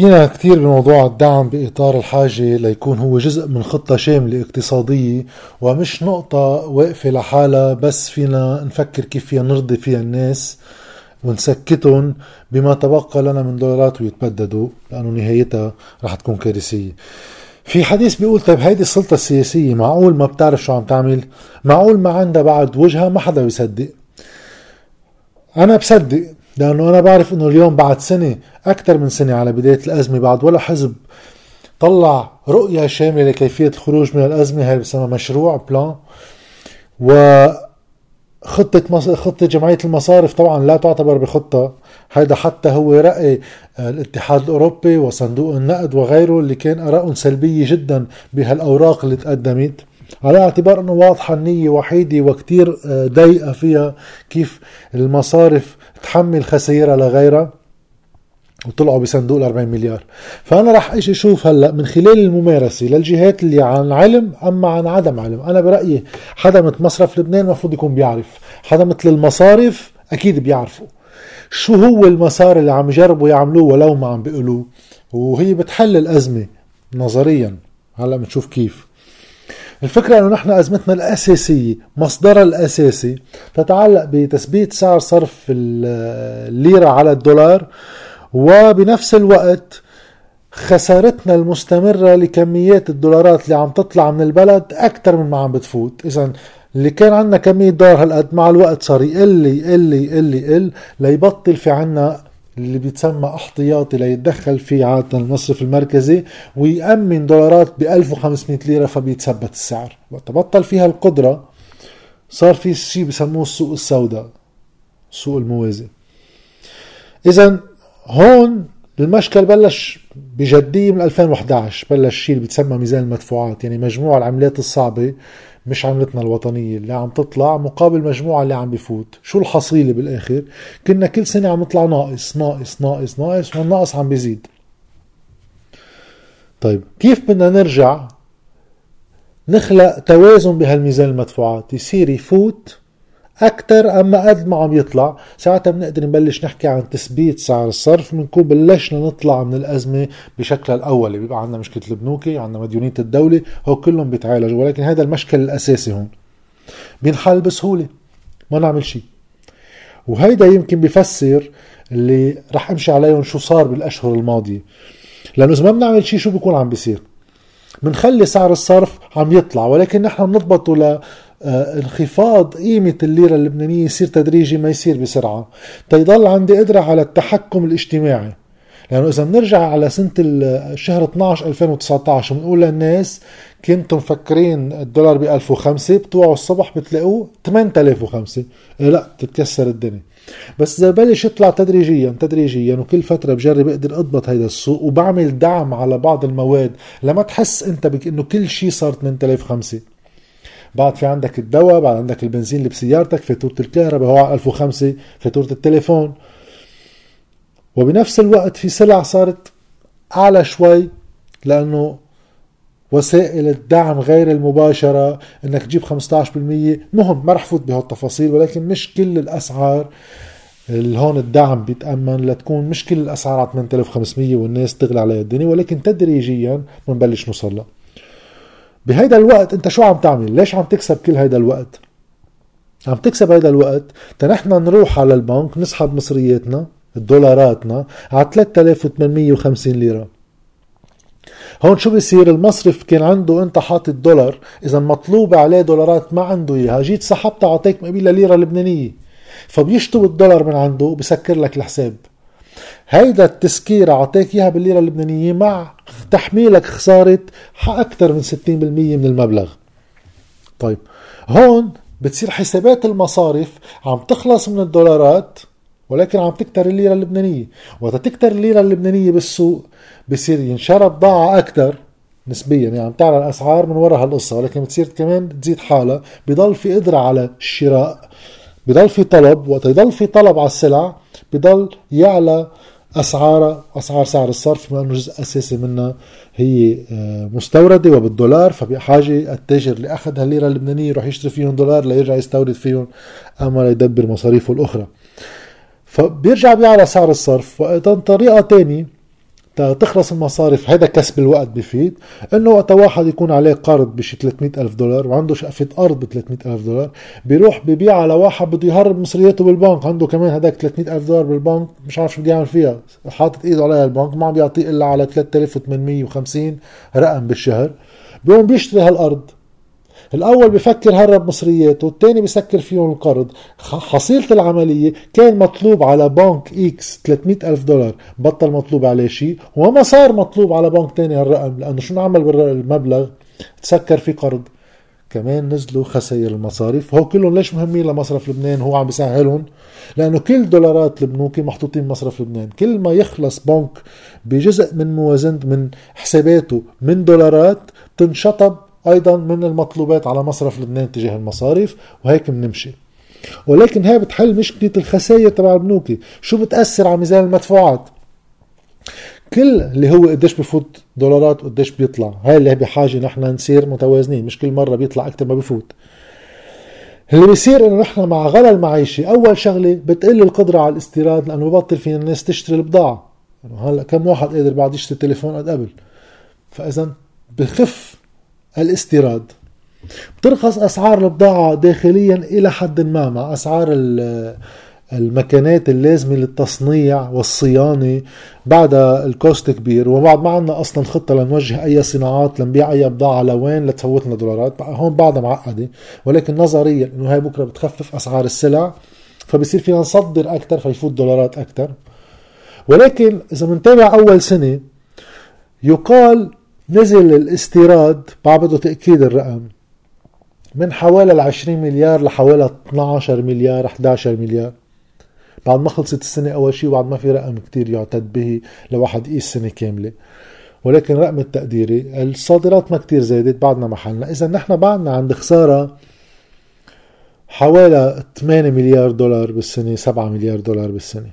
حكينا كثير بموضوع الدعم بإطار الحاجة ليكون هو جزء من خطة شاملة اقتصادية ومش نقطة واقفة لحالها بس فينا نفكر كيف فيها نرضي فيها الناس ونسكتهم بما تبقى لنا من دولارات ويتبددوا لأنه نهايتها رح تكون كارثية. في حديث بيقول طيب هيدي السلطة السياسية معقول ما بتعرف شو عم تعمل؟ معقول ما عندها بعد وجهها ما حدا بيصدق. أنا بصدق لأنه أنا بعرف أنه اليوم بعد سنة أكثر من سنة على بداية الأزمة بعد ولا حزب طلع رؤية شاملة لكيفية الخروج من الأزمة هي بسمى مشروع بلان. و خطة مص... خطة جمعية المصارف طبعا لا تعتبر بخطة هذا حتى هو رأي الاتحاد الأوروبي وصندوق النقد وغيره اللي كان آرائهم سلبية جدا بهالأوراق اللي تقدمت. على اعتبار أنه واضحة النية وحيدة وكتير آه، ضيقة فيها كيف المصارف تحمل خسائرها لغيرها وطلعوا بصندوق ال 40 مليار. فأنا رح إجي أشوف هلأ من خلال الممارسة للجهات اللي عن علم أما عن عدم علم. أنا برأيي حدا مثل مصرف لبنان المفروض يكون بيعرف. حدا مثل المصارف أكيد بيعرفوا. شو هو المسار اللي عم يجربوا يعملوه ولو ما عم بيقولوه؟ وهي بتحل الأزمة نظريا. هلأ بنشوف كيف. الفكرة إنه نحن أزمتنا الأساسية مصدرها الأساسي تتعلق بتثبيت سعر صرف الليرة على الدولار وبنفس الوقت خسارتنا المستمرة لكميات الدولارات اللي عم تطلع من البلد أكثر من ما عم بتفوت. إذا اللي كان عندنا كمية دولار هالقد مع الوقت صار يقل يقل يقل يقل ليبطل في عنا اللي بيتسمى أحتياطي ليتدخل فيه عادة المصرف المركزي ويأمن دولارات ب 1500 ليرة فبيتثبت السعر. وقت بطل فيها القدرة صار في شيء بسموه السوق السوداء السوق الموازي. إذا هون المشكل بلش بجدية من 2011 بلش شيء اللي بيتسمى ميزان المدفوعات يعني مجموع العملات الصعبة مش عملتنا الوطنية اللي عم تطلع مقابل مجموعة اللي عم بفوت. شو الحصيلة بالآخر؟ كنا كل سنة عم نطلع ناقص ناقص ناقص ناقص والناقص عم بيزيد. طيب كيف بدنا نرجع نخلق توازن بهالميزان المدفوعات؟ يصير يفوت أكثر أما قد ما عم يطلع. ساعتها بنقدر نبلش نحكي عن تثبيت سعر الصرف. بنكون بلشنا نطلع من الأزمة بشكلها الاولي بيبقى عندنا مشكلة البنوكي عندنا مديونية الدولة هو كلهم بيتعالجوا. ولكن هذا المشكل الأساسي هون. بينحل بسهولة. ما نعمل شيء. وهيدا يمكن بيفسر اللي رح أمشي عليهم شو صار بالأشهر الماضية. لأنه إذا ما بنعمل شيء شو بيكون عم بيصير؟ بنخلي سعر الصرف عم يطلع. ولكن نحن بنضبطه انخفاض قيمة الليرة اللبنانية يصير تدريجي ما يصير بسرعة. تيضل عندي قدرة على التحكم الاجتماعي. لأنه إذا بنرجع على سنة الشهر 12 2019 بنقول للناس كنتم مفكرين الدولار ب 1005 بتوعوا الصبح بتلاقوه 8005 إيه لا بتتكسر الدنيا. بس إذا بلش يطلع تدريجيا تدريجيا وكل فترة بجرب أقدر أضبط هيدا السوق وبعمل دعم على بعض المواد لما تحس أنت بك إنه كل شيء صار 8005 بعد في عندك الدواء بعد عندك البنزين اللي بسيارتك فاتورة الكهرباء هو على 1005 فاتورة التليفون. وبنفس الوقت في سلع صارت أعلى شوي لأنه وسائل الدعم غير المباشرة إنك تجيب 15% مهم ما رح فوت بهالتفاصيل ولكن مش كل الأسعار اللي هون الدعم بيتأمن لتكون مش كل الاسعار على 8500 والناس تغلى عليها الدنيا ولكن تدريجيا بنبلش نوصل لها. بهيدا الوقت انت شو عم تعمل؟ ليش عم تكسب كل هيدا الوقت؟ عم تكسب هيدا الوقت تنحن نروح على البنك نسحب مصرياتنا دولاراتنا على 3850 ليرة. هون شو بيصير؟ المصرف كان عنده انت حاطط دولار إذا مطلوب عليه دولارات ما عنده إياها. جيت سحبتها أعطيك مقابلها ليرة لبنانية. فبيشطب الدولار من عنده وبسكر لك الحساب. هيدا التسكير اعطيك إياها بالليرة اللبنانية مع تحميلك خسارة أكثر من 60% من المبلغ. طيب هون بتصير حسابات المصارف عم تخلص من الدولارات ولكن عم تكتر الليرة اللبنانية. وقت تكتر الليرة اللبنانية بالسوق بصير ينشرى بضاعه أكثر نسبيا يعني عم تعلى الأسعار من وراء هالقصة ولكن بتصير كمان تزيد حالها بضل في قدره على الشراء بضل في طلب وقت يضل في طلب على السلع بضل يعلى اسعارها أسعار سعر الصرف بما إنه جزء أساسي منها هي آه، مستوردة وبالدولار فبحاجة التاجر اللي أخذ هالليرة اللبنانية يروح يشتري فيهم دولار ليرجع يستورد فيهم أما ليدبر مصاريفه الأخرى. فبيرجع بيعلى سعر الصرف وأيضا طريقة تانية تخلص المصارف هذا كسب الوقت بفيد. إنه وقت واحد يكون عليه قرض بشي 300 ألف دولار وعنده شقفة أرض ب 300 ألف دولار بيروح ببيعها لواحد بده يهرب مصرياته بالبنك. عنده كمان هداك 300 ألف دولار بالبنك مش عارف شو بده يعمل فيها. حاطط إيده عليها البنك ما عم بيعطيه إلا على 3850 رقم بالشهر. بيقوم بيشتري هالأرض. الأول بفكر هرب مصرياته الثاني بسكر فيهم القرض. حصيلة العملية كان مطلوب على بنك إكس 300 ألف دولار. بطل مطلوب عليه شيء. وما صار مطلوب على بنك تاني هالرقم لأنه شو نعمل بالمبلغ تسكر في قرض. كمان نزلوا خسائر المصاريف. هو كلهم ليش مهمين لمصرف لبنان؟ هو عم بيسهلهم. لأنه كل دولارات البنوك محطوطين مصرف لبنان. كل ما يخلص بنك بجزء من موازنة من حساباته من دولارات تنشطب أيضا من المطلوبات على مصرف لبنان تجاه المصارف وهيك بنمشي. ولكن هاي بتحل مشكلة الخسائر تبع البنوك. شو بتأثر على ميزان المدفوعات؟ كل اللي هو قديش بفوت دولارات وقديش بيطلع. هاي اللي بحاجة نحن نصير متوازنين. مش كل مرة بيطلع أكثر ما بفوت. اللي بيصير إنه نحن مع غلا المعيشي أول شغلة بتقل القدرة على الاستيراد لأنه ببطل في الناس تشتري البضاعة. هلأ كم واحد قادر بعد يشتري تليفون قد قبل؟ فاذا بخف الاستيراد. بترخص أسعار البضاعة داخليا إلى حد ما مع أسعار المكانات اللازمة للتصنيع والصيانة بعد ال cost كبير. وبعد ما عندنا أصلا خطة لنوجه أي صناعات لنبيع أي بضاعة لوين؟ لتفوت لنا دولارات. هون بعدها معقدة. ولكن نظريا إنه هاي بكرة بتخفف أسعار السلع فبصير فينا نصدر أكثر فيفوت دولارات أكثر ولكن إذا بنتابع أول سنة يقال نزل الاستيراد بعد تأكيد الرقم من حوالي ال 20 مليار لحوالي 12 مليار 11 مليار. بعد ما خلصت السنة أول شيء وبعد ما في رقم كتير يعتد به لواحد يقيس سنة كاملة. ولكن رقم التقديري الصادرات ما كتير زادت بعدنا محلنا. إذا نحن بعدنا عند خسارة حوالي 8 مليار دولار بالسنة 7 مليار دولار بالسنة.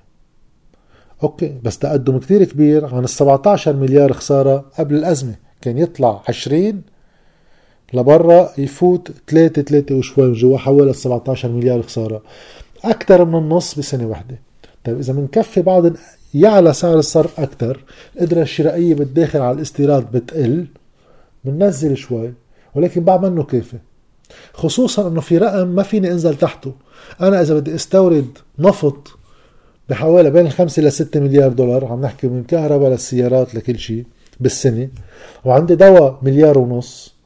أوكي بس تقدم كتير كبير عن ال 17 مليار خسارة قبل الأزمة. كان يطلع 20 لبرا يفوت 3 3 وشوي جوا حوالي 17 مليار خسارة. أكثر من النص بسنة واحدة. طيب إذا بنكفي بعض يعلى سعر الصرف أكثر القدرة الشرائية بالداخل على الاستيراد بتقل بننزل شوي ولكن بعد منه كافي. خصوصا إنه في رقم ما فيني أنزل تحته. أنا إذا بدي أستورد نفط بحوالي بين 5 ل 6 مليار دولار عم نحكي من كهرباء للسيارات لكل شيء. بالسنة وعندي دواء مليار ونص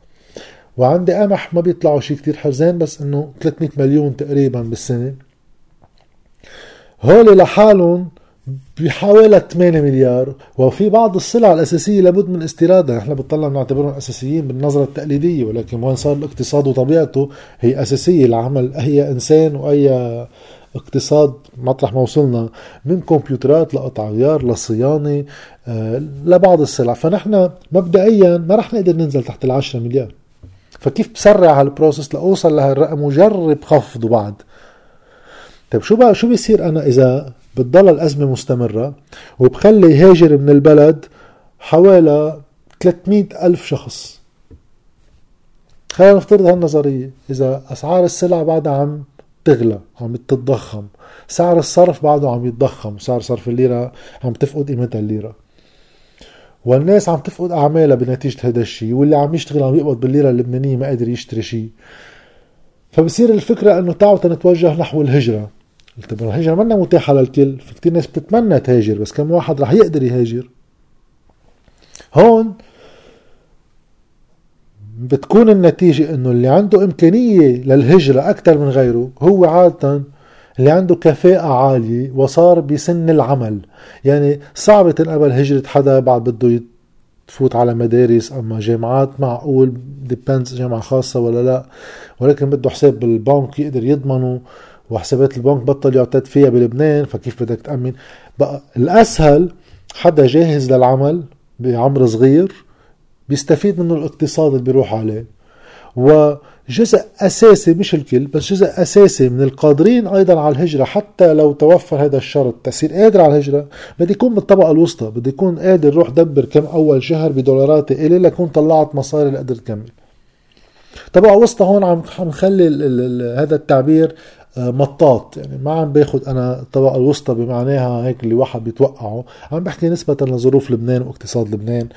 وعندي قمح ما بيطلعوا شيء كتير حرزان بس إنه 300 مليون تقريبا بالسنة. هول لحالهم بحوالي 8 مليار وفي بعض السلع الأساسية لابد من استيرادها. نحن بنطلع بنعتبرهم أساسيين بالنظرة التقليدية ولكن وين صار الاقتصاد وطبيعته هي أساسية لعمل أي إنسان وأي اقتصاد مطرح ما وصلنا من كمبيوترات لقطع غيار لصيانة آه، لبعض السلع. فنحن مبدئيا ما رح نقدر ننزل تحت العشرة مليار. فكيف بسرع هالبروسس لأوصل لهالرقم وجرب خفضه بعد؟ طيب شو بقى شو بيصير أنا إذا بتضل الأزمة مستمرة وبخلي يهاجر من البلد حوالي 300 ألف شخص؟ خلينا نفترض هالنظرية. إذا أسعار السلع بعدها عم تغلى عم تتضخم. سعر الصرف بعده عم يتضخم سعر صرف الليرة عم تفقد قيمتها الليرة. والناس عم تفقد أعمالها بنتيجة هذا الشيء واللي عم يشتغل عم يقبض بالليرة اللبنانية ما قادر يشتري شيء فبصير الفكرة إنه تعالوا نتوجه نحو الهجرة. قلت الهجرة منا متاحة للكل في كتير ناس بتتمنى تهاجر بس كم واحد رح يقدر يهاجر. هون بتكون النتيجة إنه اللي عنده إمكانية للهجرة أكثر من غيره هو عادة اللي عنده كفاءة عالية وصار بسن العمل. يعني صعب تنقبل هجرة حدا بعد بده تفوت على مدارس أما جامعات معقول ديبندز جامعة خاصة ولا لا. ولكن بده حساب بالبنك يقدر يضمنه وحسابات البنك بطل يعتد فيها بلبنان فكيف بدك تأمن؟ بقى الأسهل حدا جاهز للعمل بعمر صغير بيستفيد منه الاقتصاد اللي بيروح عليه. وجزء أساسي مش الكل بس جزء أساسي من القادرين أيضا على الهجرة حتى لو توفر هذا الشرط تصير قادر على الهجرة بدي يكون بالطبقة الوسطى بدي يكون قادر روح دبر كم أول شهر بدولاراتي إلي لكون طلعت مصاري لقدر تكمل طبقة وسطى هون عم نخلي هذا التعبير آه، مطاط. يعني ما عم باخد أنا الطبقة الوسطى بمعناها هيك اللي واحد بيتوقعه. عم بحكي نسبة لظروف لبنان واقتصاد لبنان.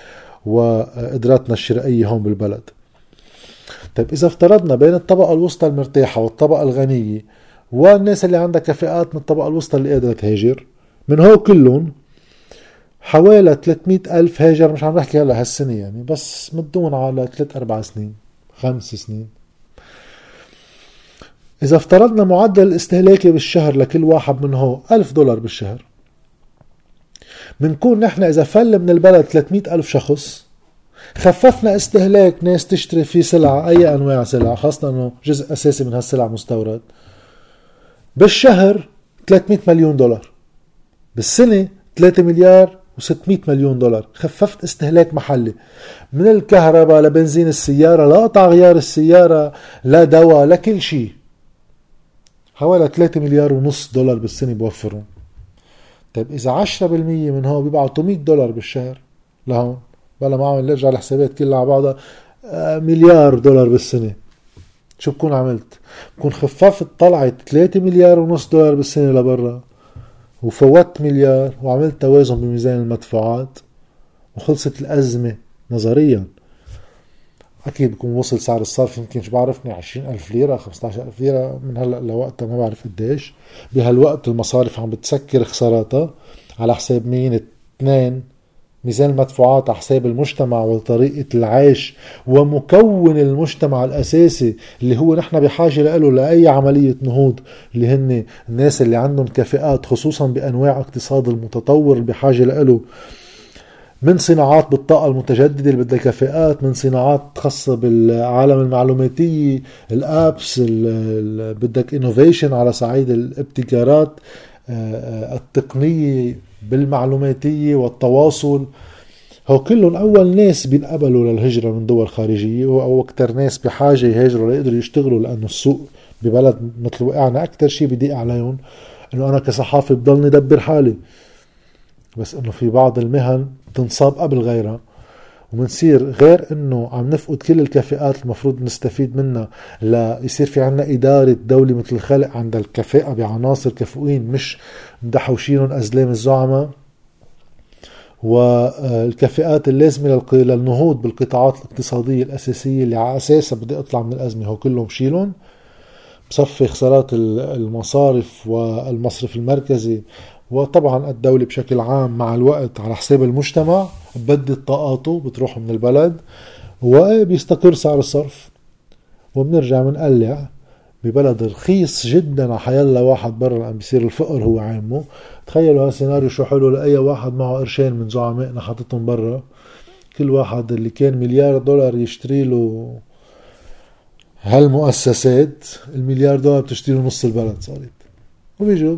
وقدراتنا الشرائيه هون بالبلد. طيب إذا افترضنا بين الطبقة الوسطى المرتاحة والطبقة الغنية والناس اللي عندها كفاءات من الطبقة الوسطى اللي قادرة تهاجر؟ من هو كلهم حوالي 300 ألف هاجر مش عم بحكي هلا هالسنة يعني بس مدون على 3 أربع سنين خمس سنين. إذا افترضنا معدل الاستهلاكي بالشهر لكل واحد من هو ألف دولار بالشهر بنكون نحن إذا فل من البلد 300 ألف شخص خففنا استهلاك ناس تشتري فيه سلعة أي أنواع سلع خاصة أنه جزء أساسي من هالسلع مستورد. بالشهر 300 مليون دولار. بالسنة 3 مليار و600 مليون دولار. خففت استهلاك محلي. من الكهرباء لبنزين السيارة لقطع غيار السيارة لدواء لكل شيء. حوالي 3 مليار ونص دولار بالسنة بوفرهم. طيب إذا 10% من هون بيبعتوا 100 دولار بالشهر لهون بلا ما عم نرجع الحسابات كلها على بعضها. آه، مليار دولار بالسنة. شو بكون عملت؟ بكون خففت طلعت 3 مليار ونص دولار بالسنة لبرا. وفوت مليار وعملت توازن بميزان المدفوعات. وخلصت الأزمة نظريا. أكيد بكون وصل سعر الصرف يمكن شو بعرفني عشرين ألف ليرة خمسة ألف ليرة من هلأ لوقتها ما بعرف قديش. بهالوقت المصارف عم بتسكر خساراتها على حساب مين؟ اثنين. ميزان المدفوعات على حساب المجتمع وطريقة العيش ومكون المجتمع الأساسي اللي هو نحن بحاجة له لأي عملية نهوض اللي هن الناس اللي عندهم كفاءات خصوصا بأنواع اقتصاد المتطور بحاجة له. من صناعات بالطاقة المتجددة اللي بدها كفاءات من صناعات خاصة بالعالم المعلوماتية الأبس بدك انوفيشن على صعيد الابتكارات آه، آه، التقنية بالمعلوماتية والتواصل. هو كلهم أول ناس بينقبلوا للهجرة من دول خارجية أو أكثر ناس بحاجة يهاجروا ليقدروا يشتغلوا لأنه السوق ببلد مثل وقعنا أكثر شيء بضيق عليهم إنه أنا كصحافي بضلني دبر حالي. بس إنه في بعض المهن تنصاب قبل غيرها ومنصير غير إنه عم نفقد كل الكفاءات المفروض نستفيد منها ليصير في عنا إدارة دولة مثل الخلق عندها الكفاءة بعناصر كفؤين مش مدحوشينهم أزلام الزعماء. والكفاءات اللازمة للنهوض بالقطاعات الاقتصادية الأساسية اللي على أساسها بدي أطلع من الأزمة هو كلهم بشيلهم بصفي خسارات المصارف والمصرف المركزي وطبعا الدولة بشكل عام مع الوقت على حساب المجتمع ببدد طاقاته بتروح من البلد وبيستقر سعر الصرف. وبنرجع بنقلع ببلد رخيص جدا حيلا واحد برا عم بيصير الفقر هو عامه. تخيلوا هالسيناريو شو حلو لأي واحد معه قرشين من زعمائنا حاططهم برا. كل واحد اللي كان مليار دولار يشتري له هالمؤسسات المليار دولار بتشتري له نص البلد صارت. وبيجوا.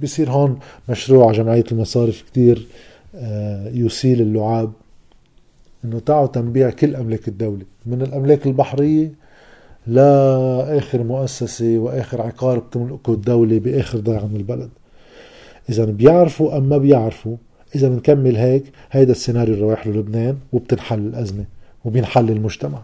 بيصير هون مشروع جمعية المصارف كتير آه، يسيل اللعاب. إنه تعوا تنبيع كل أملاك الدولة من الأملاك البحرية لاخر مؤسسة وآخر عقار بتملكه الدولة بآخر ضيعة من البلد. إذا بيعرفوا أم ما بيعرفوا إذا بنكمل هيك هيدا السيناريو اللي رايح له لبنان وبتنحل الأزمة وبينحل المجتمع.